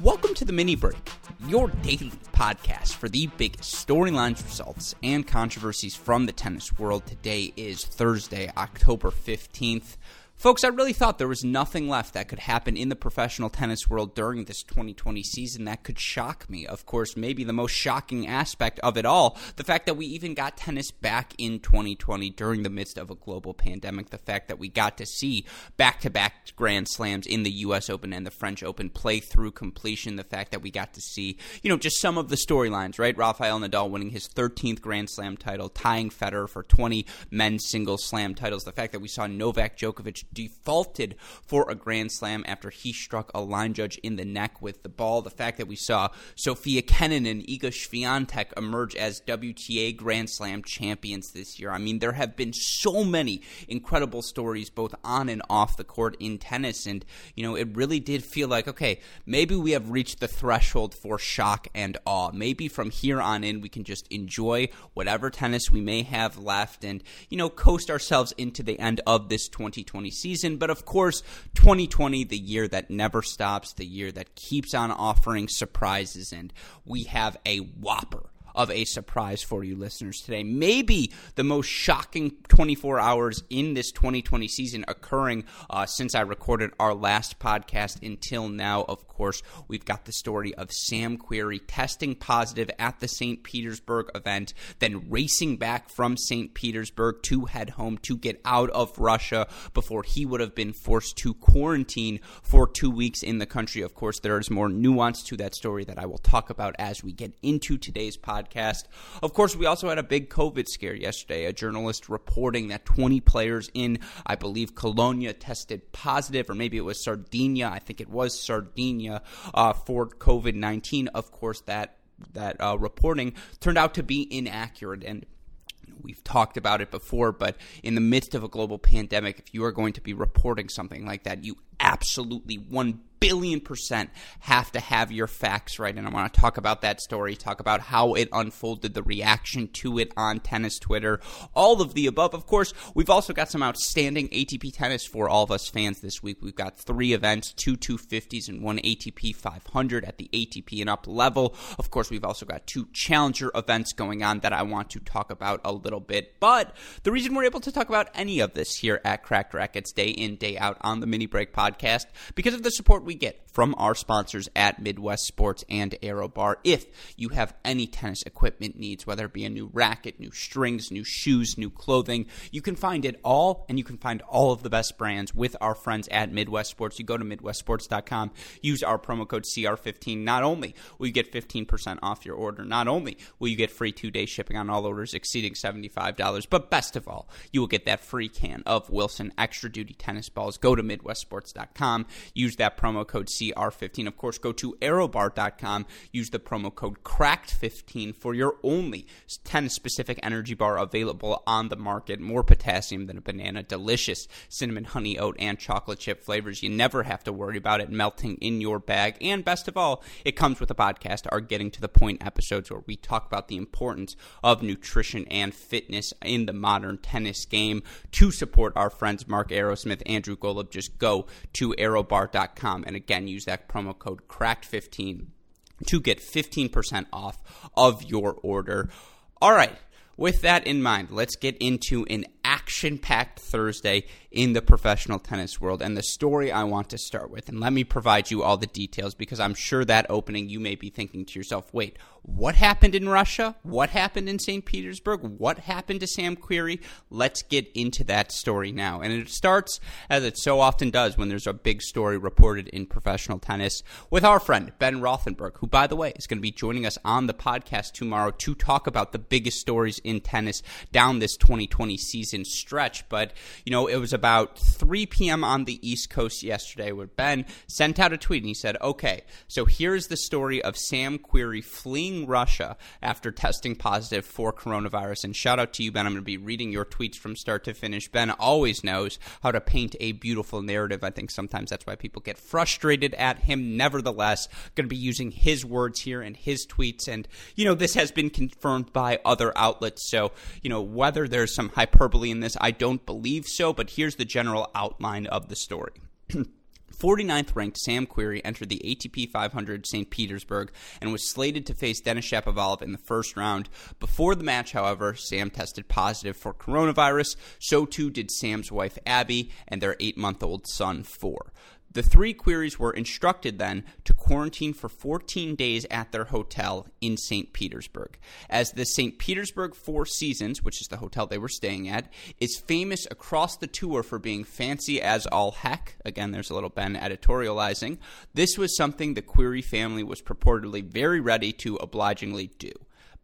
Welcome to the mini break, your daily podcast for the biggest storylines, results, and controversies from the tennis world. Today is Thursday, October 15th. Folks, I really thought there was nothing left that could happen in the professional tennis world during this 2020 season that could shock me. Of course, maybe the most shocking aspect of it all, the fact that we even got tennis back in 2020 during the midst of a global pandemic, the fact that we got to see back to back Grand Slams in the US Open and the French Open play through completion, the fact that we got to see, you know, just some of the storylines, right? Rafael Nadal winning his 13th Grand Slam title, tying Federer for 20 men's single slam titles, the fact that we saw Novak Djokovic defaulted for a Grand Slam after he struck a line judge in the neck with the ball. The fact that we saw Sofia Kenin and Iga Swiatek emerge as WTA Grand Slam champions this year. I mean, there have been so many incredible stories both on and off the court in tennis, and you know, it really did feel like okay, maybe we have reached the threshold for shock and awe. Maybe from here on in, we can just enjoy whatever tennis we may have left, and you know, coast ourselves into the end of this 2020 season. But of course, 2020, the year that never stops, the year that keeps on offering surprises, and we have a whopper of a surprise for you listeners today. Maybe the most shocking 24 hours in this 2020 season occurring uh, since I recorded our last podcast until now. Of course, we've got the story of Sam Querrey testing positive at the St. Petersburg event, then racing back from St. Petersburg to head home to get out of Russia before he would have been forced to quarantine for two weeks in the country. Of course, there is more nuance to that story that I will talk about as we get into today's podcast podcast. Of course, we also had a big COVID scare yesterday. A journalist reporting that 20 players in, I believe, Colonia tested positive, or maybe it was Sardinia. I think it was Sardinia uh, for COVID 19. Of course, that that uh, reporting turned out to be inaccurate and we've talked about it before, but in the midst of a global pandemic, if you are going to be reporting something like that, you absolutely one billion percent have to have your facts right. And I want to talk about that story, talk about how it unfolded, the reaction to it on tennis Twitter, all of the above. Of course, we've also got some outstanding ATP tennis for all of us fans this week. We've got three events, two 250s and one ATP 500 at the ATP and up level. Of course, we've also got two challenger events going on that I want to talk about a little bit. But the reason we're able to talk about any of this here at Cracked Racquets day in, day out on the Mini Break podcast because of the support we get from our sponsors at Midwest Sports and Aero ArrowBar. If you have any tennis equipment needs, whether it be a new racket, new strings, new shoes, new clothing, you can find it all, and you can find all of the best brands with our friends at Midwest Sports. You go to MidwestSports.com, use our promo code CR15. Not only will you get 15% off your order, not only will you get free two day shipping on all orders exceeding $75, but best of all, you will get that free can of Wilson Extra Duty tennis balls. Go to MidwestSports.com, use that promo code CR15. Of course, go to arrowbar.com, use the promo code CRACKED15 for your only tennis specific energy bar available on the market. More potassium than a banana, delicious cinnamon, honey, oat, and chocolate chip flavors. You never have to worry about it melting in your bag. And best of all, it comes with a podcast, our Getting to the Point episodes, where we talk about the importance of nutrition and fitness in the modern tennis game. To support our friends Mark Aerosmith, Andrew Golub, just go to arrowbar.com and again, use that promo code CRACKED15 to get 15% off of your order. All right, with that in mind, let's get into an action packed Thursday in the professional tennis world and the story I want to start with. And let me provide you all the details because I'm sure that opening you may be thinking to yourself, wait, what happened in Russia? What happened in St. Petersburg? What happened to Sam Querrey? Let's get into that story now. And it starts, as it so often does when there's a big story reported in professional tennis, with our friend Ben Rothenberg, who, by the way, is going to be joining us on the podcast tomorrow to talk about the biggest stories in tennis down this 2020 season stretch. But, you know, it was about 3 p.m. on the East Coast yesterday where Ben sent out a tweet and he said, okay, so here's the story of Sam Querrey fleeing Russia after testing positive for coronavirus. And shout out to you, Ben. I'm going to be reading your tweets from start to finish. Ben always knows how to paint a beautiful narrative. I think sometimes that's why people get frustrated at him. Nevertheless, going to be using his words here and his tweets. And, you know, this has been confirmed by other outlets. So, you know, whether there's some hyperbole in this, I don't believe so. But here's the general outline of the story. 49th ranked Sam Querrey entered the ATP 500 St. Petersburg and was slated to face Denis Shapovalov in the first round. Before the match, however, Sam tested positive for coronavirus. So too did Sam's wife Abby and their eight month old son, Four. The three Querreys were instructed then to quarantine for 14 days at their hotel in St. Petersburg. As the St. Petersburg Four Seasons, which is the hotel they were staying at, is famous across the tour for being fancy as all heck. Again, there's a little Ben editorializing. This was something the Querrey family was purportedly very ready to obligingly do.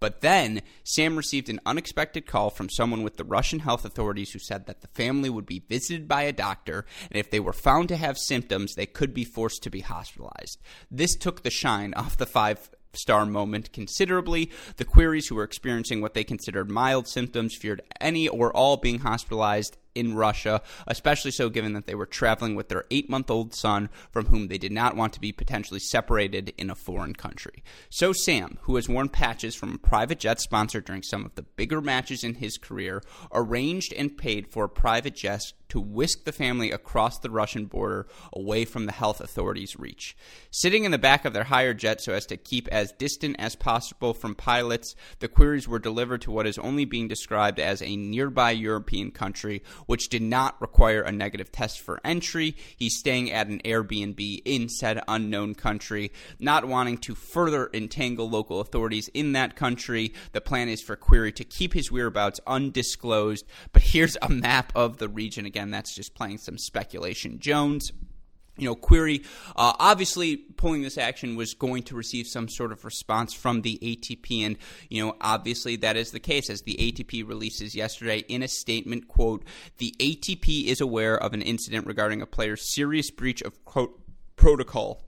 But then Sam received an unexpected call from someone with the Russian health authorities who said that the family would be visited by a doctor, and if they were found to have symptoms, they could be forced to be hospitalized. This took the shine off the five star moment considerably. The Querreys who were experiencing what they considered mild symptoms feared any or all being hospitalized in Russia, especially so given that they were traveling with their eight month old son from whom they did not want to be potentially separated in a foreign country. So, Sam, who has worn patches from a private jet sponsor during some of the bigger matches in his career, arranged and paid for a private jet to whisk the family across the Russian border away from the health authorities' reach. Sitting in the back of their hired jet so as to keep as distant as possible from pilots, the Querreys were delivered to what is only being described as a nearby European country which did not require a negative test for entry. He's staying at an Airbnb in said unknown country, not wanting to further entangle local authorities in that country. The plan is for Querrey to keep his whereabouts undisclosed, but here's a map of the region. Again, that's just playing some speculation. Jones you know, Querrey. uh, obviously pulling this action was going to receive some sort of response from the ATP, and you know, obviously that is the case. As the ATP releases yesterday in a statement, quote, the ATP is aware of an incident regarding a player's serious breach of quote protocol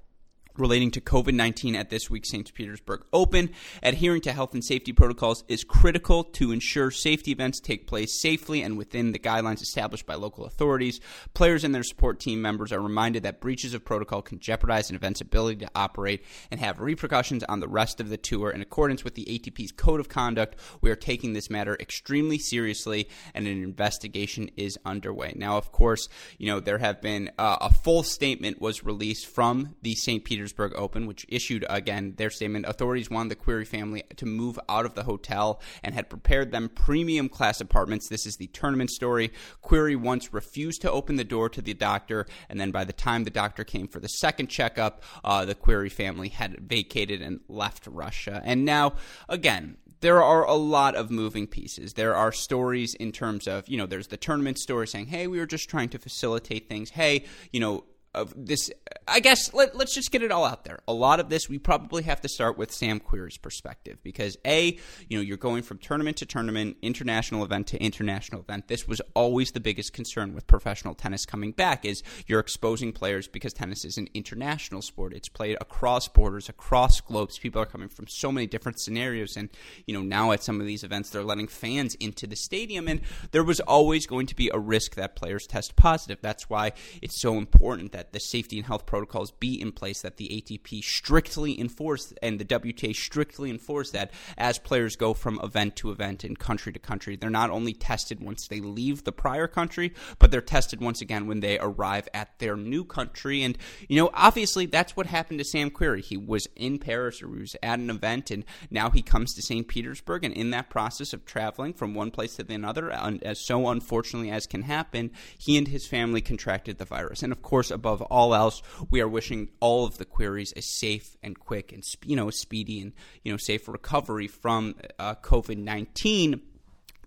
relating to COVID 19 at this week's St. Petersburg Open. Adhering to health and safety protocols is critical to ensure safety events take place safely and within the guidelines established by local authorities. Players and their support team members are reminded that breaches of protocol can jeopardize an event's ability to operate and have repercussions on the rest of the tour. In accordance with the ATP's code of conduct, we are taking this matter extremely seriously and an investigation is underway. Now, of course, you know, there have been uh, a full statement was released from the St. Petersburg Petersburg Open, which issued again their statement. Authorities wanted the Querrey family to move out of the hotel and had prepared them premium class apartments. This is the tournament story. Querrey once refused to open the door to the doctor, and then by the time the doctor came for the second checkup, uh, the Querrey family had vacated and left Russia. And now, again, there are a lot of moving pieces. There are stories in terms of, you know, there's the tournament story saying, hey, we were just trying to facilitate things. Hey, you know, of this I guess let, us just get it all out there. A lot of this we probably have to start with Sam Querrey's perspective because a, you know, you're going from tournament to tournament, international event to international event. This was always the biggest concern with professional tennis coming back is you're exposing players because tennis is an international sport. It's played across borders, across globes. People are coming from so many different scenarios and, you know, now at some of these events they're letting fans into the stadium and there was always going to be a risk that players test positive. That's why it's so important that that the safety and health protocols be in place, that the ATP strictly enforce and the WTA strictly enforce that as players go from event to event and country to country. They're not only tested once they leave the prior country, but they're tested once again when they arrive at their new country. And, you know, obviously that's what happened to Sam Querrey. He was in Paris or he was at an event, and now he comes to St. Petersburg. And in that process of traveling from one place to another, as so unfortunately as can happen, he and his family contracted the virus. And of course, above all else, we are wishing all of the Querreys a safe and quick and you know speedy and you know safe recovery from uh, COVID nineteen.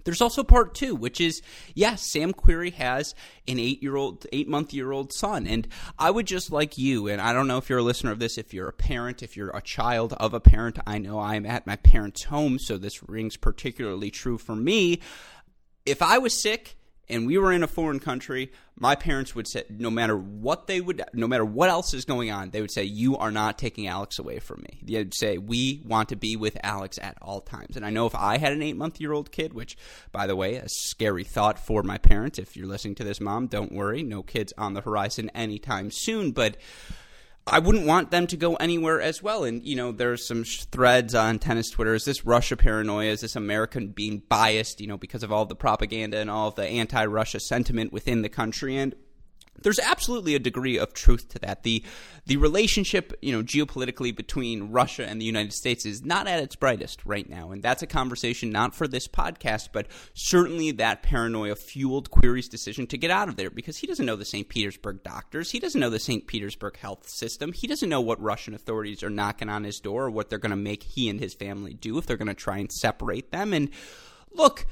There's also part two, which is yes, Sam Querrey has an eight year old, eight month year old son. And I would just like you, and I don't know if you're a listener of this, if you're a parent, if you're a child of a parent, I know I'm at my parents' home, so this rings particularly true for me. If I was sick, and we were in a foreign country, my parents would say, no matter what they would, no matter what else is going on, they would say, "You are not taking Alex away from me." They'd say, "We want to be with Alex at all times." And I know if I had an eight-month-year-old kid, which, by the way, a scary thought for my parents. If you're listening to this, mom, don't worry, no kids on the horizon anytime soon. But I wouldn't want them to go anywhere as well. And, you know, there's some threads on tennis Twitter. Is this Russia paranoia? Is this American being biased, you know, because of all the propaganda and all the anti Russia sentiment within the country? And there's absolutely a degree of truth to that. The the relationship, you know, geopolitically between Russia and the United States is not at its brightest right now, and that's a conversation not for this podcast, but certainly that paranoia fueled Querrey's decision to get out of there because he doesn't know the St. Petersburg doctors, he doesn't know the St. Petersburg health system, he doesn't know what Russian authorities are knocking on his door or what they're going to make he and his family do if they're going to try and separate them. And look,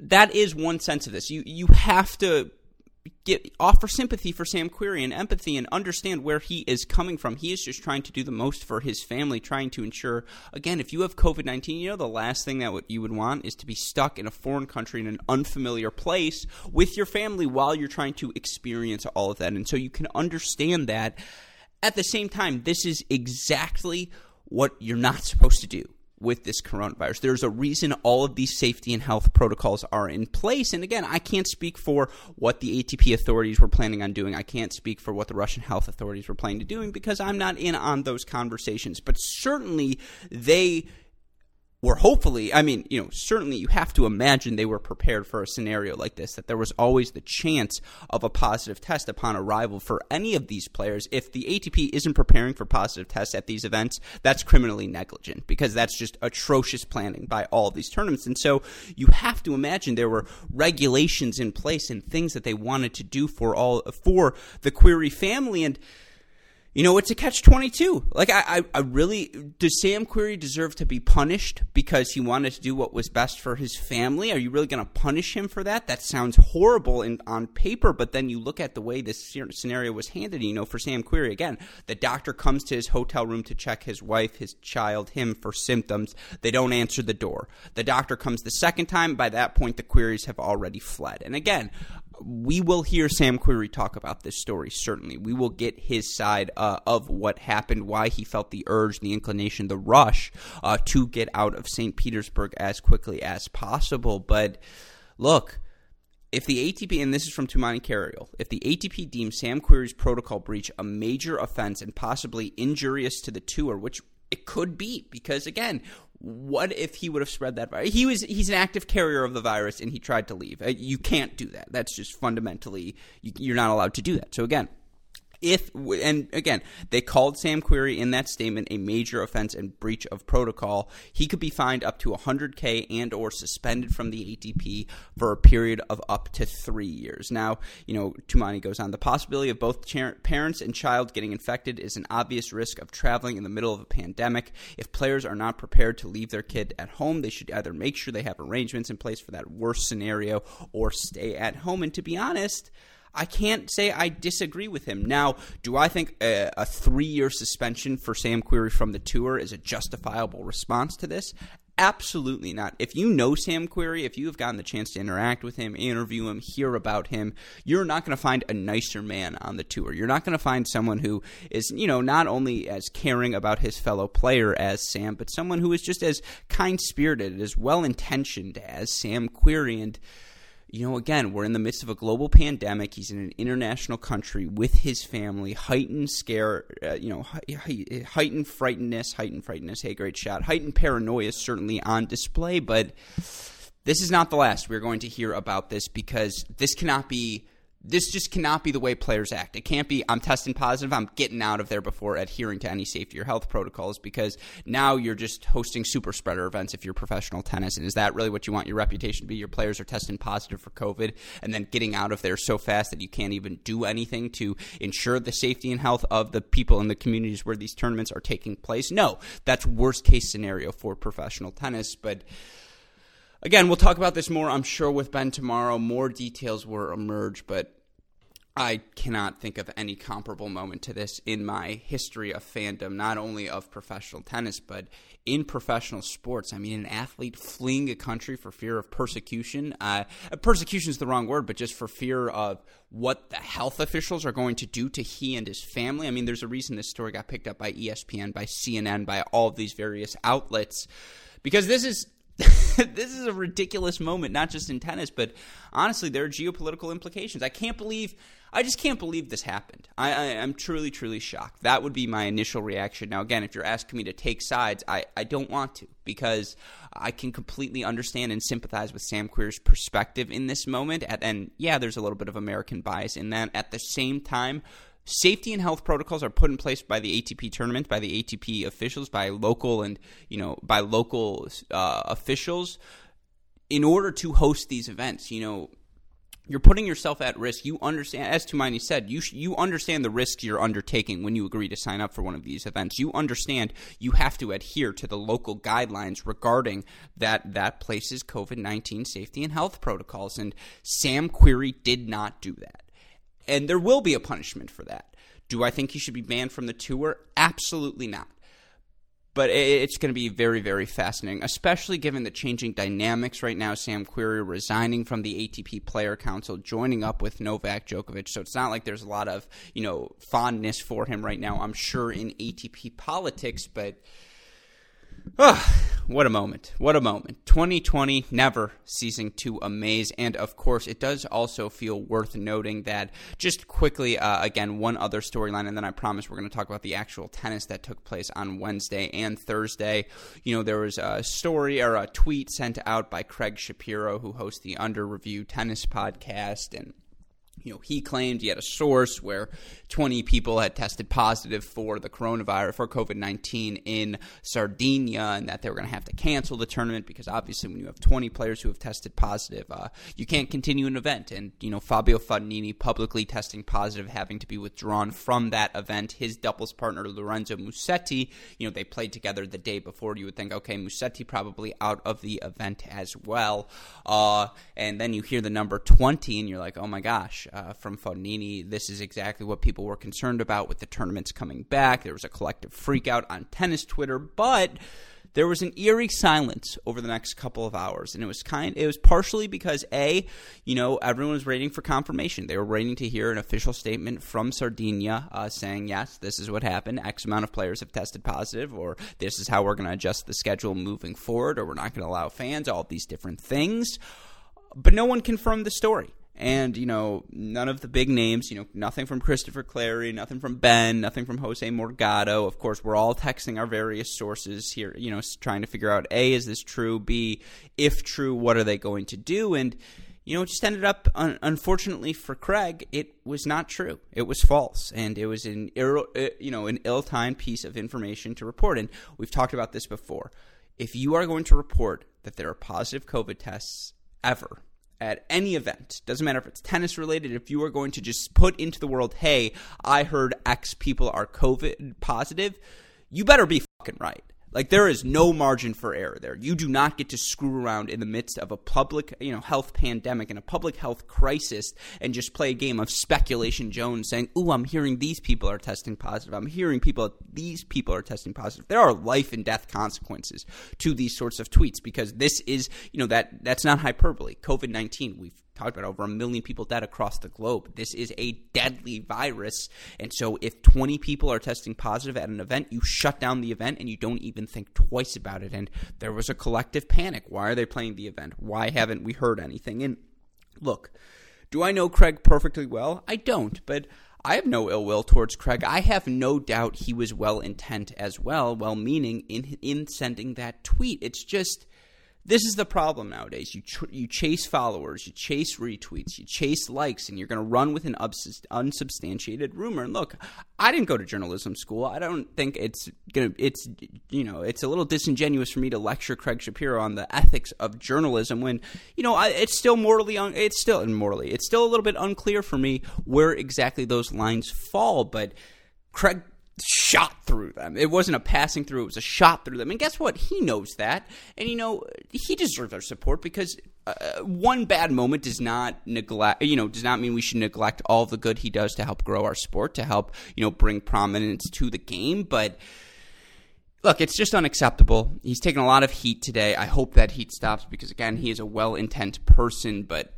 that is one sense of this. You you have to get offer sympathy for Sam Querrey and empathy and understand where he is coming from. He is just trying to do the most for his family, trying to ensure again, if you have COVID nineteen, you know the last thing that you would want is to be stuck in a foreign country in an unfamiliar place with your family while you're trying to experience all of that. And so you can understand that. At the same time, this is exactly what you're not supposed to do with this coronavirus. There's a reason all of these safety and health protocols are in place. And again, I can't speak for what the ATP authorities were planning on doing. I can't speak for what the Russian health authorities were planning to doing because I'm not in on those conversations. But certainly they were hopefully, I mean, you know, certainly you have to imagine they were prepared for a scenario like this, that there was always the chance of a positive test upon arrival for any of these players. If the ATP isn't preparing for positive tests at these events, that's criminally negligent because that's just atrocious planning by all these tournaments. And so you have to imagine there were regulations in place and things that they wanted to do for all, for the Querrey family. And, you know, it's a catch 22. Like, I, I, I, really, does Sam Querrey deserve to be punished because he wanted to do what was best for his family? Are you really going to punish him for that? That sounds horrible in, on paper, but then you look at the way this scenario was handled. You know, for Sam Querrey, again, the doctor comes to his hotel room to check his wife, his child, him for symptoms. They don't answer the door. The doctor comes the second time. By that point, the Querreys have already fled. And again, we will hear Sam Querrey talk about this story, certainly. We will get his side uh, of what happened, why he felt the urge, the inclination, the rush uh, to get out of St. Petersburg as quickly as possible. But look, if the ATP, and this is from Tumaini Carayol, if the ATP deems Sam Querrey's protocol breach a major offense and possibly injurious to the tour, which it could be, because again, what if he would have spread that virus? He was he's an active carrier of the virus and he tried to leave. Uh, you can't do that. That's just fundamentally you're not allowed to do that. So again, if and again they called Sam Querrey in that statement a major offense and breach of protocol, he could be fined up to 100k and or suspended from the ATP for a period of up to three years. Now, you know, Tumaini goes on. The possibility of both parents and child getting infected is an obvious risk of traveling in the middle of a pandemic. If players are not prepared to leave their kid at home, they should either make sure they have arrangements in place for that worst scenario or stay at home. And to be honest, I can't say I disagree with him. Now, do I think a, a three year suspension for Sam Querrey from the tour is a justifiable response to this? Absolutely not. If you know Sam Querrey, if you have gotten the chance to interact with him, interview him, hear about him, you're not going to find a nicer man on the tour. You're not going to find someone who is, you know, not only as caring about his fellow player as Sam, but someone who is just as kind spirited, as well intentioned as Sam Querrey. And you know, again, we're in the midst of a global pandemic. He's in an international country with his family. Heightened scare, uh, you know, heightened frightenedness, heightened frightenedness. Hey, great shot. Heightened paranoia is certainly on display, but this is not the last we're going to hear about this because this cannot be this just cannot be the way players act. It can't be I'm testing positive, I'm getting out of there before adhering to any safety or health protocols because now you're just hosting super spreader events if you're professional tennis. And is that really what you want your reputation to be? Your players are testing positive for COVID and then getting out of there so fast that you can't even do anything to ensure the safety and health of the people in the communities where these tournaments are taking place? No, that's worst case scenario for professional tennis, but Again, we'll talk about this more, I'm sure, with Ben tomorrow. More details will emerge, but I cannot think of any comparable moment to this in my history of fandom, not only of professional tennis, but in professional sports. I mean, an athlete fleeing a country for fear of persecution. Uh, persecution is the wrong word, but just for fear of what the health officials are going to do to he and his family. I mean, there's a reason this story got picked up by ESPN, by CNN, by all of these various outlets, because this is this is a ridiculous moment, not just in tennis, but honestly, there are geopolitical implications. I can't believe, I just can't believe this happened. I, I, am truly, truly shocked. That would be my initial reaction. Now, again, if you're asking me to take sides, I, I don't want to because I can completely understand and sympathize with Sam Querrey's perspective in this moment. And yeah, there's a little bit of American bias in that. At the same time, safety and health protocols are put in place by the ATP tournament, by the ATP officials, by local and you know by local uh, officials in order to host these events. You know, you're putting yourself at risk. You understand, as Tumaini said, you sh- you understand the risks you're undertaking when you agree to sign up for one of these events. You understand you have to adhere to the local guidelines regarding that that place's COVID nineteen safety and health protocols. And Sam Querrey did not do that and there will be a punishment for that. Do I think he should be banned from the tour? Absolutely not. But it's going to be very, very fascinating, especially given the changing dynamics right now. Sam Querrey resigning from the ATP Player Council, joining up with Novak Djokovic. So it's not like there's a lot of you know fondness for him right now. I'm sure in ATP politics, but Oh, what a moment. What a moment. 2020 never ceasing to amaze. And of course, it does also feel worth noting that just quickly, uh, again, one other storyline, and then I promise we're going to talk about the actual tennis that took place on Wednesday and Thursday. You know, there was a story or a tweet sent out by Craig Shapiro, who hosts the Under Review Tennis podcast. And you know, he claimed he had a source where 20 people had tested positive for the coronavirus, for COVID 19 in Sardinia, and that they were going to have to cancel the tournament because obviously, when you have 20 players who have tested positive, uh, you can't continue an event. And, you know, Fabio Fognini publicly testing positive, having to be withdrawn from that event. His doubles partner, Lorenzo Musetti, you know, they played together the day before. You would think, okay, Musetti probably out of the event as well. Uh, and then you hear the number 20, and you're like, oh my gosh uh, from Fognini. This is exactly what people were concerned about with the tournaments coming back. There was a collective freakout on tennis Twitter, but there was an eerie silence over the next couple of hours. And it was kind it was partially because a you know everyone was waiting for confirmation. They were waiting to hear an official statement from sardinia uh, saying yes this is what happened. X amount of players have tested positive or this is how we're going to adjust the schedule moving forward or we're not going to allow fans all these different things. But no one confirmed the story and you know none of the big names you know nothing from christopher Clarey, nothing from ben nothing from jose morgado. Of course we're all texting our various sources here you know trying to figure out a is this true? B if true what are they going to do? And you know it just ended up un- unfortunately for craig it was not true. It was false. And it was an uh, you know an ill-timed piece of information to report. And we've talked about this before. If you are going to report that there are positive covid tests ever at any event, doesn't matter if it's tennis related, if you are going to just put into the world, hey, I heard X people are COVID positive, you better be fucking right. Like there is no margin for error there. You do not get to screw around in the midst of a public, you know, health pandemic and a public health crisis and just play a game of speculation Jones saying, "Ooh, I'm hearing these people are testing positive. I'm hearing people these people are testing positive." There are life and death consequences to these sorts of tweets because this is, you know, that that's not hyperbole. COVID-19, we've talked about over a million people dead across the globe. This is a deadly virus. And so if 20 people are testing positive at an event, you shut down the event and you don't even think twice about it. And there was a collective panic. Why are they playing the event? Why haven't we heard anything? And Look, do I know Craig perfectly well? I don't, but I have no ill will towards Craig. I have no doubt he was well intent as well, well meaning in in sending that tweet. It's just this is the problem nowadays. You tr- you chase followers, you chase retweets, you chase likes, and you're going to run with an ubs- unsubstantiated rumor. And look, I didn't go to journalism school. I don't think it's gonna. It's you know, it's a little disingenuous for me to lecture Craig Shapiro on the ethics of journalism when you know I, it's still morally. Un- it's still morally. It's still a little bit unclear for me where exactly those lines fall. But Craig shot through them. It wasn't a passing through, it was a shot through them. And guess what? He knows that. And, you know, he deserves our support because uh, one bad moment does not neglect, you know, does not mean we should neglect all the good he does to help grow our sport, to help, you know, bring prominence to the game. But, Look, it's just unacceptable. He's taken a lot of heat today. I hope that heat stops because again, he is a well-intent person, but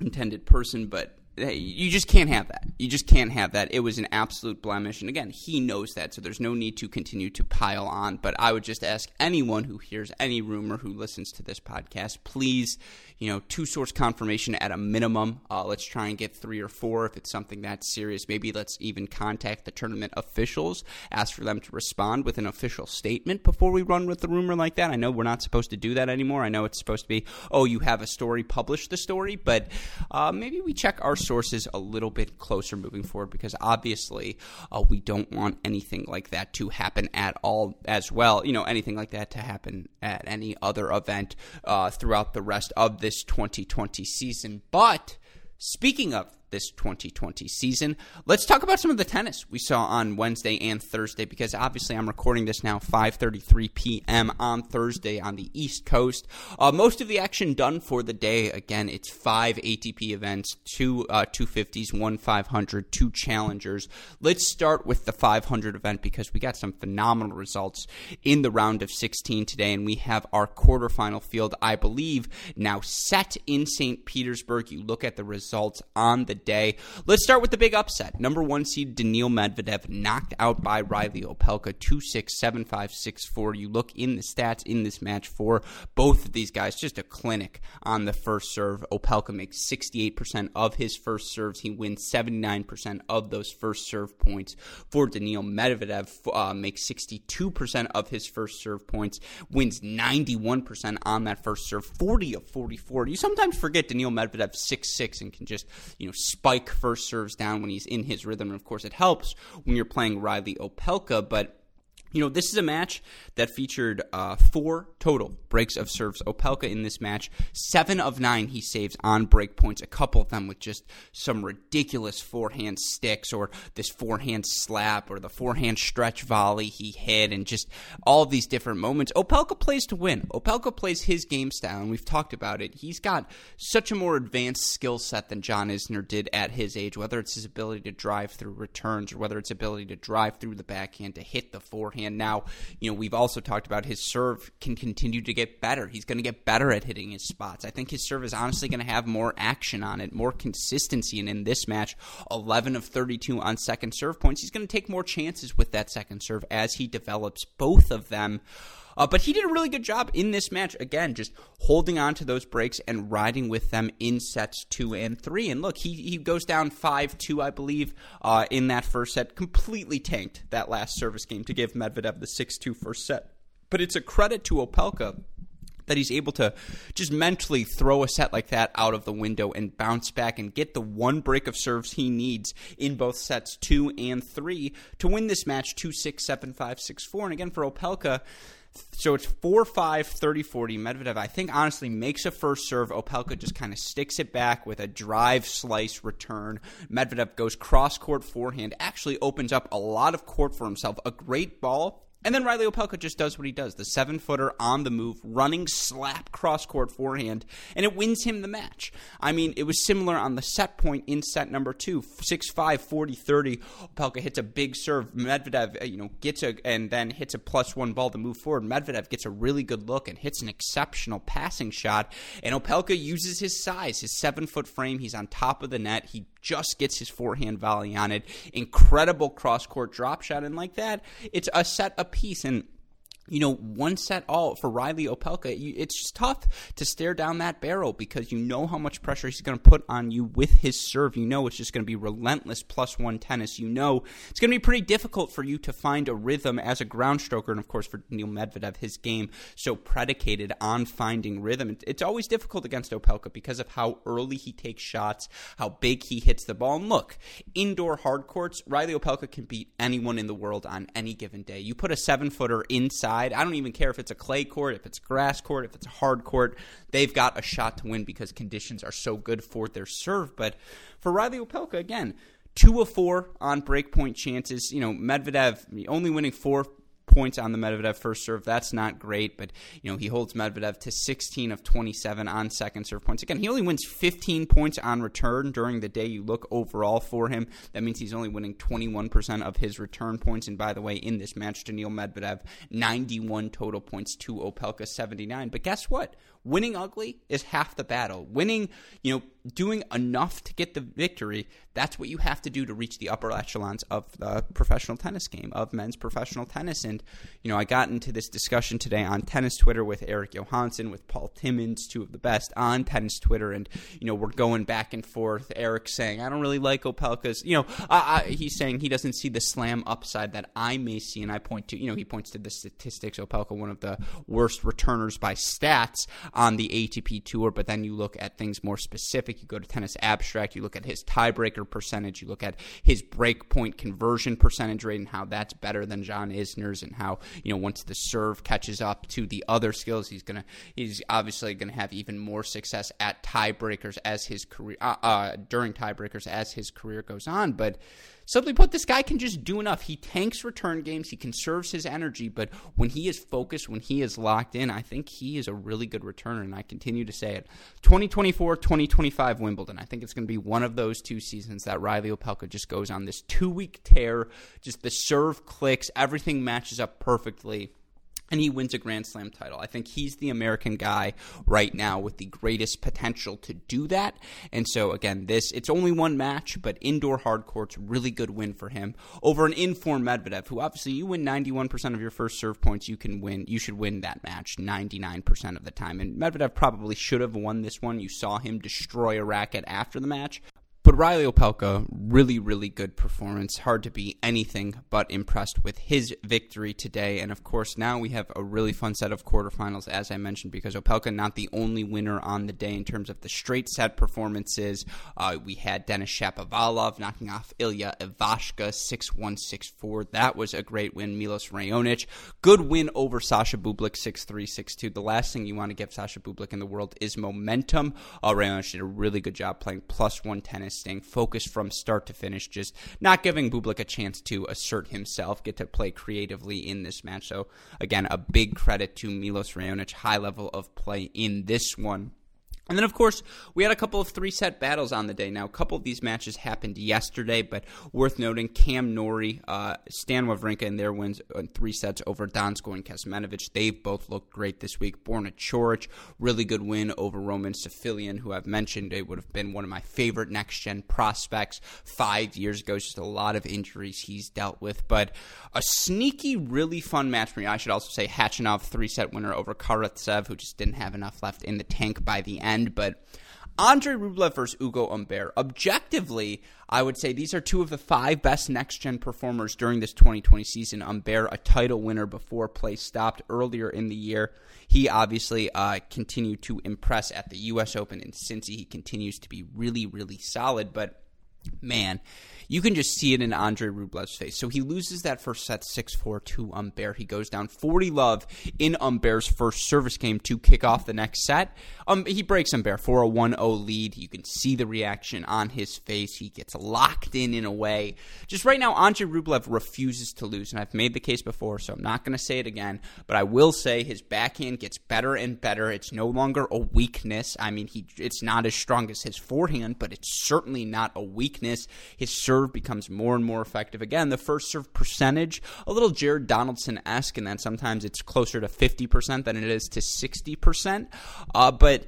intended person, but you just can't have that. You just can't have that. It was an absolute blemish. And again, he knows that, so there's no need to continue to pile on. But I would just ask anyone who hears any rumor who listens to this podcast, please, you know, two source confirmation at a minimum. Uh, let's try and get three or four if it's something that's serious. Maybe let's even contact the tournament officials, ask for them to respond with an official statement before we run with the rumor like that. I know we're not supposed to do that anymore. I know it's supposed to be, oh, you have a story, publish the story. But uh, maybe we check our sources a little bit closer moving forward because obviously uh, we don't want anything like that to happen at all as well. You know, anything like that to happen at any other event uh, throughout the rest of this 2020 season. But speaking of this 2020 season. Let's talk about some of the tennis we saw on Wednesday and Thursday because obviously I'm recording this now 5:33 p.m. on Thursday on the East Coast. Uh, most of the action done for the day. Again, it's five ATP events, two uh, 250s, one 500, two challengers. Let's start with the 500 event because we got some phenomenal results in the round of 16 today, and we have our quarterfinal field, I believe, now set in St. Petersburg. You look at the results on the day. Let's start with the big upset. Number one seed Daniil Medvedev knocked out by Reilly Opelka 2 6, 7 5, 6 4. You look in the stats in this match for both of these guys, just a clinic on the first serve. Opelka makes 68% of his first serves. He wins 79% of those first serve points. For Daniil Medvedev, uh, makes 62% of his first serve points, wins 91% on that first serve, 40 of 44. You sometimes forget Daniil Medvedev 6 6 and can just, you know, spike first serves down when he's in his rhythm. And of course, it helps when you're playing Reilly Opelka, but you know, this is a match that featured uh, four total breaks of serves. Opelka in this match, seven of nine he saves on break points, a couple of them with just some ridiculous forehand sticks or this forehand slap or the forehand stretch volley he hit and just all these different moments. Opelka plays to win. Opelka plays his game style, and we've talked about it. He's got such a more advanced skill set than John Isner did at his age, whether it's his ability to drive through returns or whether it's ability to drive through the backhand to hit the forehand and now, you know, we've also talked about his serve can continue to get better. He's going to get better at hitting his spots. I think his serve is honestly going to have more action on it, more consistency. And in this match, 11 of 32 on second serve points. He's going to take more chances with that second serve as he develops both of them. Uh, but he did a really good job in this match. Again, just holding on to those breaks and riding with them in sets two and three. And look, he, he goes down 5 2, I believe, uh, in that first set. Completely tanked that last service game to give Medvedev the 6 2 first set. But it's a credit to Opelka that he's able to just mentally throw a set like that out of the window and bounce back and get the one break of serves he needs in both sets two and three to win this match 2 6 7 5 6 4. And again, for Opelka, so it's 4 5, 30 40. Medvedev, I think, honestly makes a first serve. Opelka just kind of sticks it back with a drive slice return. Medvedev goes cross court forehand, actually opens up a lot of court for himself. A great ball and then Reilly Opelka just does what he does the seven footer on the move, running slap cross court forehand, and it wins him the match. I mean, it was similar on the set point in set number two 6 5, 40 30. Opelka hits a big serve. Medvedev, uh, you know, gets a, and then hits a plus one ball to move forward. Medvedev gets a really good look and hits an exceptional passing shot. And Opelka uses his size, his seven foot frame. He's on top of the net. He just gets his forehand volley on it. Incredible cross court drop shot. And like that, it's a set apiece. And you know, one set all for Reilly Opelka, it's just tough to stare down that barrel because you know how much pressure he's going to put on you with his serve. You know it's just going to be relentless plus one tennis. You know it's going to be pretty difficult for you to find a rhythm as a ground stroker. And of course, for Neil Medvedev, his game so predicated on finding rhythm. It's always difficult against Opelka because of how early he takes shots, how big he hits the ball. And look, indoor hard courts, Reilly Opelka can beat anyone in the world on any given day. You put a seven footer inside I don't even care if it's a clay court, if it's grass court, if it's a hard court. They've got a shot to win because conditions are so good for their serve. But for Reilly Opelka, again, two of four on breakpoint chances. You know, Medvedev only winning four points on the Medvedev first serve. That's not great, but you know he holds Medvedev to 16 of 27 on second serve points. Again, he only wins 15 points on return during the day. You look overall for him. That means he's only winning 21% of his return points. And by the way, in this match, Daniil Medvedev 91 total points to Opelka 79. But guess what? Winning ugly is half the battle. Winning, you know, doing enough to get the victory, that's what you have to do to reach the upper echelons of the professional tennis game, of men's professional tennis. And, you know, I got into this discussion today on tennis Twitter with Eric Johansson, with Paul Timmons, two of the best on tennis Twitter. And, you know, we're going back and forth. Eric saying, I don't really like Opelka's, you know, I, I, he's saying he doesn't see the slam upside that I may see. And I point to, you know, he points to the statistics. Opelka, one of the worst returners by stats on the ATP tour, but then you look at things more specific. You go to Tennis Abstract, you look at his tiebreaker percentage, you look at his breakpoint conversion percentage rate, and how that's better than John Isner's, and how you know once the serve catches up to the other skills, he's gonna he's obviously gonna have even more success at tiebreakers as his career uh, uh, during tiebreakers as his career goes on, but. Simply put, this guy can just do enough. He tanks return games, he conserves his energy, but when he is focused, when he is locked in, I think he is a really good returner, and I continue to say it. 2024, 2025 Wimbledon. I think it's going to be one of those two seasons that Reilly Opelka just goes on this two week tear. Just the serve clicks, everything matches up perfectly and he wins a Grand Slam title. I think he's the American guy right now with the greatest potential to do that. And so again, this it's only one match, but indoor hard courts really good win for him over an informed Medvedev, who obviously you win 91% of your first serve points, you can win. You should win that match 99% of the time. And Medvedev probably should have won this one. You saw him destroy a racket after the match, but Reilly Opelka, really, really good performance. Hard to be anything but impressed with his victory today. And of course, now we have a really fun set of quarterfinals, as I mentioned, because Opelka not the only winner on the day in terms of the straight set performances. Uh, we had Denis Shapovalov knocking off Ilya Ivashka 6 1 6 4. That was a great win. Milos Raonic, good win over Sasha Bublik 6 3 6 2. The last thing you want to give Sasha Bublik in the world is momentum. Uh, Raonic did a really good job playing plus one tennis staying focused from start to finish, just not giving Bublik a chance to assert himself, get to play creatively in this match. So, again, a big credit to Milos Raonic, high level of play in this one. And then, of course, we had a couple of three set battles on the day. Now, a couple of these matches happened yesterday, but worth noting Cam Norrie, uh, Stan Wawrinka in their wins in three sets over Donskoy and Kecmanovic. They've both looked great this week. Borna Coric, really good win over Roman Safiullin, who I've mentioned it would have been one of my favorite next gen prospects five years ago. Just a lot of injuries he's dealt with, but a sneaky, really fun match for me. I should also say Khachanov, three set winner over Karatsev, who just didn't have enough left in the tank by the end end, but Andre Rublev versus Ugo Humbert. Objectively, I would say these are two of the five best next gen performers during this 2020 season. Humbert, a title winner before play stopped earlier in the year. He obviously uh, continued to impress at the U.S. Open in Cincy. He continues to be really, really solid, but man, you can just see it in Andre Rublev's face. So he loses that first set 6 4 to Humbert. He goes down 40 love in Humbert's first service game to kick off the next set. Um, he breaks Humbert for a 1 0 lead. You can see the reaction on his face. He gets locked in in a way. Just right now, Andre Rublev refuses to lose. And I've made the case before, so I'm not going to say it again. But I will say his backhand gets better and better. It's no longer a weakness. I mean, he it's not as strong as his forehand, but it's certainly not a weakness. His serve serve becomes more and more effective. Again, the first serve percentage, a little Jared Donaldson esque, and then sometimes it's closer to 50% than it is to 60%. Uh, but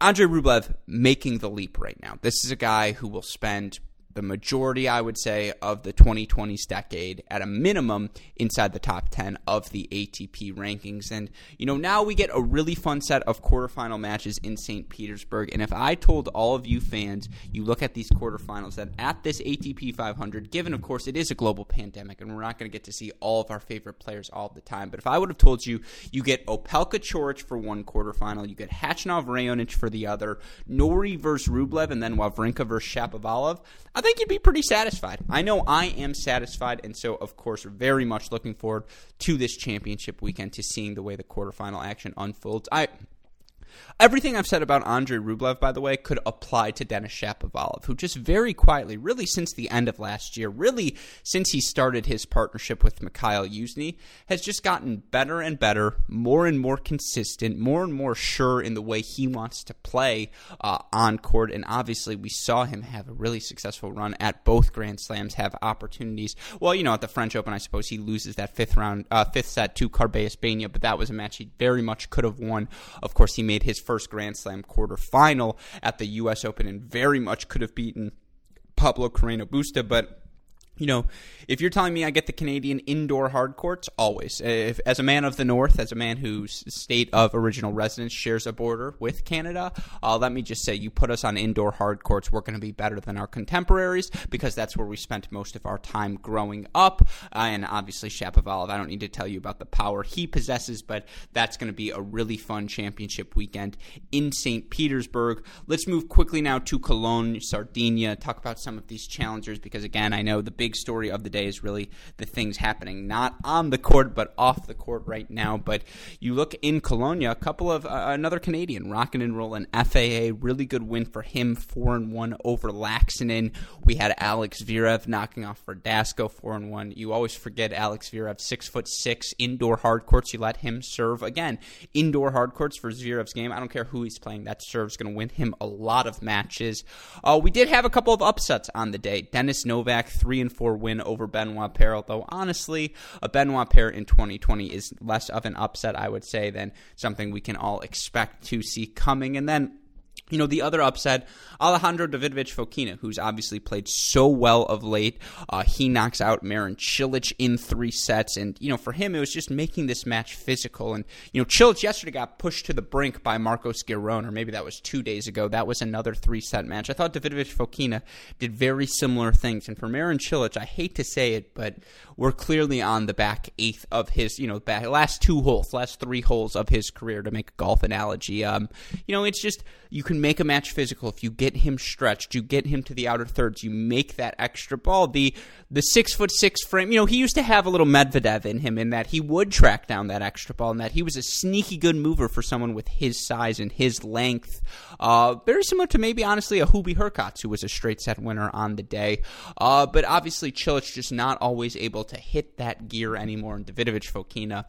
Andre Rublev making the leap right now. This is a guy who will spend the majority, I would say, of the 2020s decade at a minimum inside the top 10 of the ATP rankings. And, you know, now we get a really fun set of quarterfinal matches in St. Petersburg. And if I told all of you fans, you look at these quarterfinals, that at this ATP 500, given, of course, it is a global pandemic and we're not going to get to see all of our favorite players all the time, but if I would have told you, you get Opelka Coric for one quarterfinal, you get Khachanov Raonic for the other, Norrie versus Rublev, and then Wawrinka versus Shapovalov, I think you'd be pretty satisfied. I know I am satisfied, and so, of course, very much looking forward to this championship weekend to seeing the way the quarterfinal action unfolds. I Everything I've said about Andrei Rublev, by the way, could apply to Denis Shapovalov, who just very quietly, really since the end of last year, really since he started his partnership with Mikhail Youzhny, has just gotten better and better, more and more consistent, more and more sure in the way he wants to play uh, on court. And obviously, we saw him have a really successful run at both Grand Slams, have opportunities. Well, you know, at the French Open, I suppose he loses that fifth round, uh, fifth set to Carballes Baena, but that was a match he very much could have won. Of course, he made his first Grand Slam quarterfinal at the U.S. Open and very much could have beaten Pablo Carreno Busta, but you know, if you're telling me I get the Canadian indoor hard courts, always. If, as a man of the North, as a man whose state of original residence shares a border with Canada, uh, let me just say, you put us on indoor hard courts, we're going to be better than our contemporaries because that's where we spent most of our time growing up. Uh, and obviously, Shapovalov, I don't need to tell you about the power he possesses, but that's going to be a really fun championship weekend in St. Petersburg. Let's move quickly now to Cologne, Sardinia, talk about some of these challengers because, again, I know the big big story of the day is really the things happening not on the court but off the court right now. But you look in Cologne, a couple of uh, another Canadian rocking and rolling. FAA really good win for him, four and one over Laaksonen. We had Alex Zverev knocking off Verdasco, four and one. You always forget Alex Zverev, six foot six, indoor hard courts. You let him serve again. Indoor hard courts for Zverev's game. I don't care who he's playing. That serve's going to win him a lot of matches. Uh, we did have a couple of upsets on the day. Dennis Novak, three and 4 win over Benoit Paire, though honestly, a Benoit Paire in 2020 is less of an upset, I would say, than something we can all expect to see coming. And then you know, the other upset, Alejandro Davidovich Fokina, who's obviously played so well of late. Uh, he knocks out Marin Cilic in three sets. And, you know, for him, it was just making this match physical. And, you know, Cilic yesterday got pushed to the brink by Marcos Giron, or maybe that was two days ago. That was another three set match. I thought Davidovich Fokina did very similar things. And for Marin Cilic, I hate to say it, but we're clearly on the back eighth of his, you know, back, last two holes, last three holes of his career to make a golf analogy. Um, you know, it's just, you can make a match physical if you get him stretched, you get him to the outer thirds, you make that extra ball. The the six foot six frame, you know, he used to have a little Medvedev in him in that he would track down that extra ball, and that he was a sneaky good mover for someone with his size and his length. Uh, very similar to maybe honestly a Hubie Hurkacz, who was a straight set winner on the day. Uh, but obviously Cilic just not always able to hit that gear anymore, and Davidovich Fokina.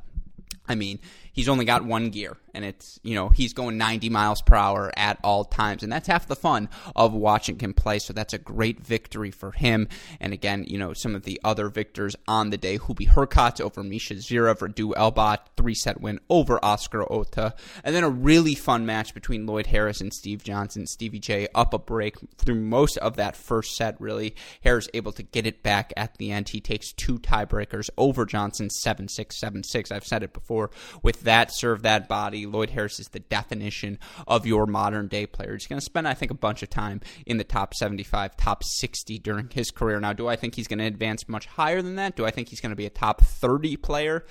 I mean, he's only got one gear and it's you know he's going 90 miles per hour at all times and that's half the fun of watching him play so that's a great victory for him. And again you know some of the other victors on the day Hubie Hurkacz over Misha Zverev Radu Albot three set win over Oscar Otte and then a really fun match between Lloyd Harris and Steve Johnson. Stevie J up a break through most of that first set really. Harris able to get it back at the end. He takes two tiebreakers over Johnson 7-6 7-6 I've said it before with that serve, that body. Lloyd Harris is the definition of your modern day player. He's going to spend, I think, a bunch of time in the top 75, top 60 during his career. Now, do I think he's going to advance much higher than that? Do I think he's going to be a top 30 player?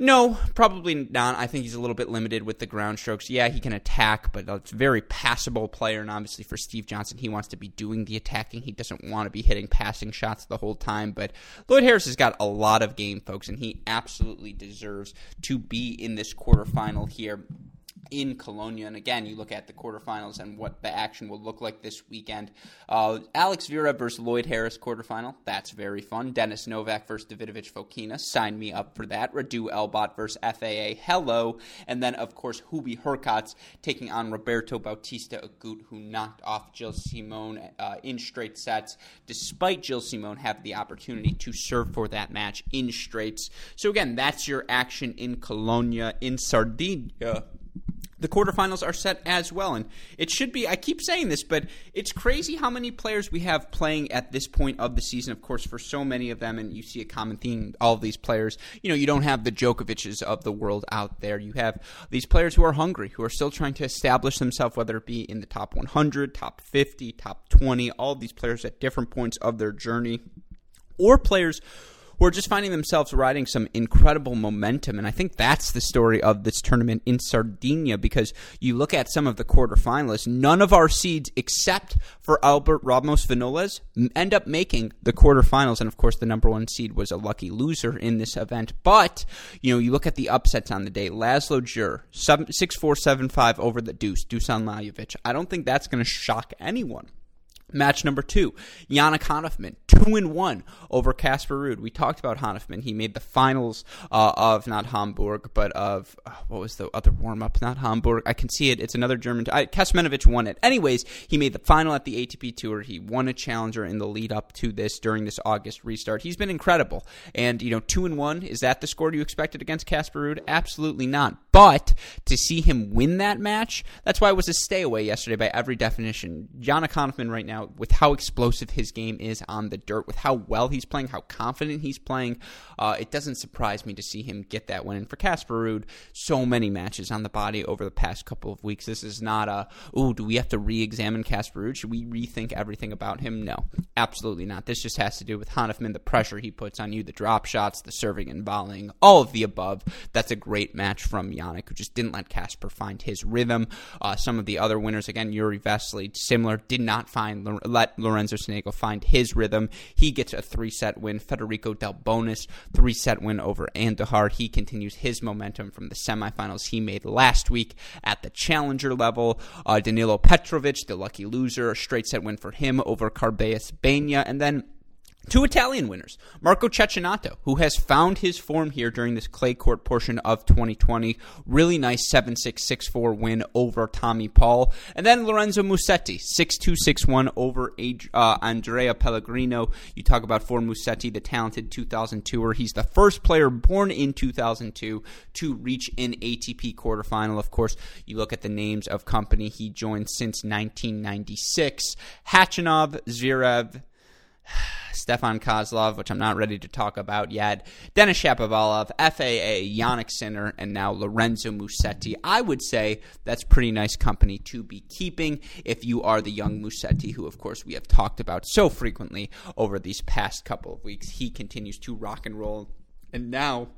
No, probably not. I think he's a little bit limited with the ground strokes. Yeah, he can attack, but it's a very passable player. And obviously, for Steve Johnson, he wants to be doing the attacking. He doesn't want to be hitting passing shots the whole time. But Lloyd Harris has got a lot of game, folks, and he absolutely deserves to be in this quarterfinal here in Cologne. And again, you look at the quarterfinals and what the action will look like this weekend. Uh, Alex Zverev versus Lloyd Harris quarterfinal. That's very fun. Dennis Novak versus Davidovich Fokina. Sign me up for that. Radu Albot versus FAA. Hello. And then, of course, Hubie Hurkacz taking on Roberto Bautista Agut, who knocked off Gilles Simon uh, in straight sets, despite Gilles Simon having the opportunity to serve for that match in straights. So, again, that's your action in Cologne, in Sardinia the quarterfinals are set as well. And it should be, I keep saying this, but it's crazy how many players we have playing at this point of the season. Of course, for so many of them, and you see a common theme, all of these players, you know, you don't have the Djokovic's of the world out there. You have these players who are hungry, who are still trying to establish themselves, whether it be in the top 100, top 50, top 20, all these players at different points of their journey, or players who are just finding themselves riding some incredible momentum. And I think that's the story of this tournament in Sardinia because you look at some of the quarterfinalists, none of our seeds except for Albert Ramos Vinolas end up making the quarterfinals. And of course, the number one seed was a lucky loser in this event. But, you know, you look at the upsets on the day Laslo Djere, 6 4 7 5 over the deuce, Dusan Lajovic. I don't think that's going to shock anyone. Match number two, Yannick Hanfmann, two and one over Casper Ruud. We talked about Hanfmann. He made the finals uh, of not Hamburg, but of uh, what was the other warm up? Not Hamburg. I can see it. It's another German. I, Kecmanovic won it. Anyways, he made the final at the ATP Tour. He won a challenger in the lead up to this during this August restart. He's been incredible. And you know, two and one is that the score you expected against Casper Ruud? Absolutely not. But to see him win that match, that's why it was a stay away yesterday by every definition. Yannick Hanfmann right now, with how explosive his game is on the dirt, with how well he's playing, how confident he's playing, uh, it doesn't surprise me to see him get that win. And for Casper Ruud, so many matches on the body over the past couple of weeks. This is not a, oh, do we have to re examine Casper Ruud? Should we rethink everything about him? No, absolutely not. This just has to do with Hanfmann, the pressure he puts on you, the drop shots, the serving and volleying, all of the above. That's a great match from Who just didn't let Casper find his rhythm. Uh, some of the other winners, again, Jiri Vesely, similar, did not find let Lorenzo Sonego find his rhythm. He gets a three set win. Federico Delbonis, three set win over Andujar. He continues his momentum from the semifinals he made last week at the challenger level. Uh, Danilo Petrovic, the lucky loser, a straight set win for him over Carballes Baena. And then Two Italian winners. Marco Cecchinato, who has found his form here during this clay court portion of 2020. Really nice 7 6 6 4 win over Tommy Paul. And then Lorenzo Musetti, 6 2 6 1 over uh, Andrea Pellegrino. You talk about for Musetti, the talented 2002er. He's the first player born in 2002 to reach an ATP quarterfinal. Of course, you look at the names of company he joined since 1996 Khachanov, Zverev, Stefan Kozlov, which I'm not ready to talk about yet, Denis Shapovalov, FAA, Jannik Sinner, and now Lorenzo Musetti. I would say that's pretty nice company to be keeping if you are the young Musetti, who, of course, we have talked about so frequently over these past couple of weeks. He continues to rock and roll. And now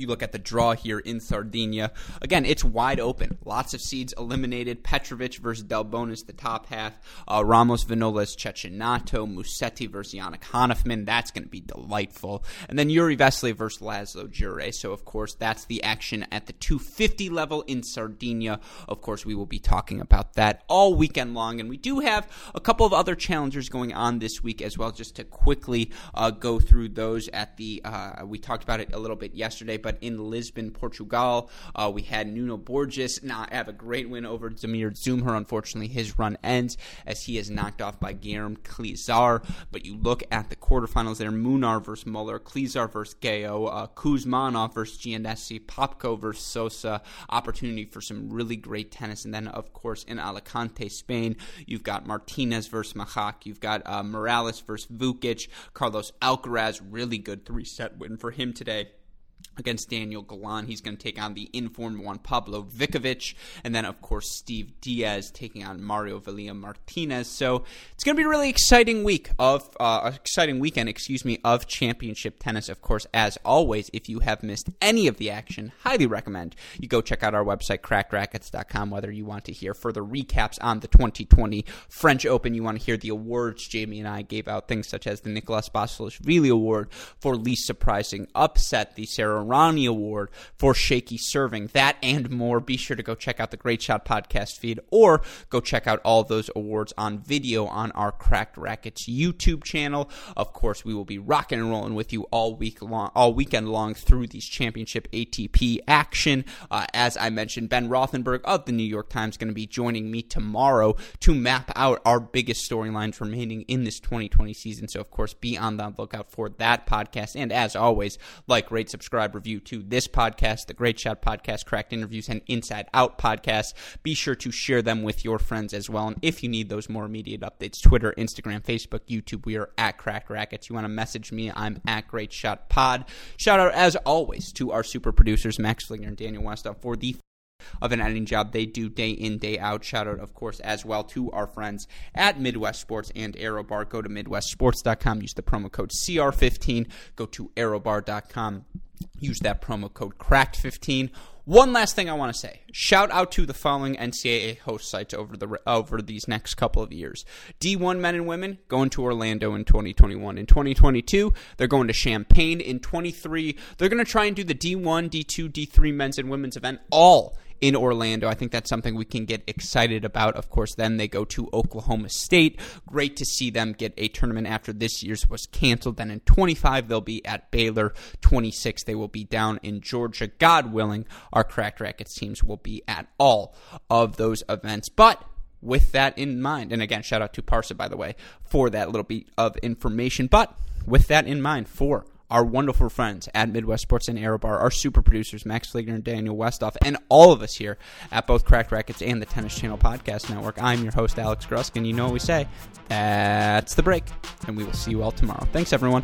you look at the draw here in Sardinia. Again, it's wide open. Lots of seeds eliminated. Petrovic versus Delbonis, the top half. Uh, Ramos, Vinolas, Cecchinato, Musetti versus Yannick Hanfmann. That's going to be delightful. And then Jiri Vesely versus Laslo Djere. So, of course, that's the action at the 250 level in Sardinia. Of course, we will be talking about that all weekend long. And we do have a couple of other challengers going on this week as well, just to quickly uh, go through those at the, uh, we talked about it a little bit yesterday, but but in Lisbon, Portugal, uh, we had Nuno Borges not have a great win over Damir Dzumhur. Unfortunately, his run ends as he is knocked off by Guillaume Klizar. But you look at the quarterfinals there: Munar versus Muller, Klizar versus Gaio, uh, Kuzmanov versus Giannessi, Popko versus Sosa. Opportunity for some really great tennis, and then of course in Alicante, Spain, you've got Martinez versus Machac, you've got uh, Morales versus Vukic, Carlos Alcaraz, really good three set win for him today against Daniel Galan. He's going to take on the informed Juan Pablo Ficovich. And then, of course, Steve Diaz taking on Mario Vilella Martinez. So it's going to be a really exciting week of, uh, exciting weekend, excuse me, of championship tennis. Of course, as always, if you have missed any of the action, highly recommend you go check out our website, crackracquets.com, whether you want to hear further recaps on the 2020 French Open, you want to hear the awards Jamie and I gave out, things such as the Nicolas Basilashvili Award for least surprising upset, the Sara Errani Award for shaky serving. That and more. Be sure to go check out the Great Shot podcast feed or go check out all those awards on video on our Cracked Racquets YouTube channel. Of course, we will be rocking and rolling with you all week long, all weekend long through these championship ATP action. Uh, as I mentioned, Ben Rothenberg of the New York Times is going to be joining me tomorrow to map out our biggest storylines remaining in this 2020 season. So, of course, be on the lookout for that podcast. And as always, like, rate, subscribe subscribe, review to this podcast, the Great Shot Podcast, Cracked Interviews, and Inside Out Podcast. Be sure to share them with your friends as well. And if you need those more immediate updates, Twitter, Instagram, Facebook, YouTube, we are at Cracked Racquets. You want to message me, I'm at Great Shot Pod. Shout out, as always, to our super producers, Max Flinger and Daniel Westoff, for the of an editing job they do day in, day out. Shout out, of course, as well to our friends at Midwest Sports and ArrowBar. Go to MidwestSports.com, use the promo code CR15. Go to ArrowBar.com, use that promo code CRACKED15. One last thing I want to say. Shout out to the following NCAA host sites over the over these next couple of years. D1 men and women going to Orlando in 2021. In 2022, they're going to Champaign. In 23, they're going to try and do the D1, D2, D3 men's and women's event all in Orlando. I think that's something we can get excited about. Of course, then they go to Oklahoma State. Great to see them get a tournament after this year's was canceled. Then in 25, they'll be at Baylor. 26, they will be down in Georgia. God willing, our Cracked Racquets teams will be at all of those events. But with that in mind, and again, shout out to Parsa, by the way, for that little bit of information. But with that in mind, for our wonderful friends at Midwest Sports and ArrowBar, our super producers, Max Fligner and Daniel Westoff, and all of us here at both Crack Racquets and the Tennis Channel Podcast Network. I'm your host, Alex Grusk, and you know what we say that's the break, and we will see you all tomorrow. Thanks, everyone.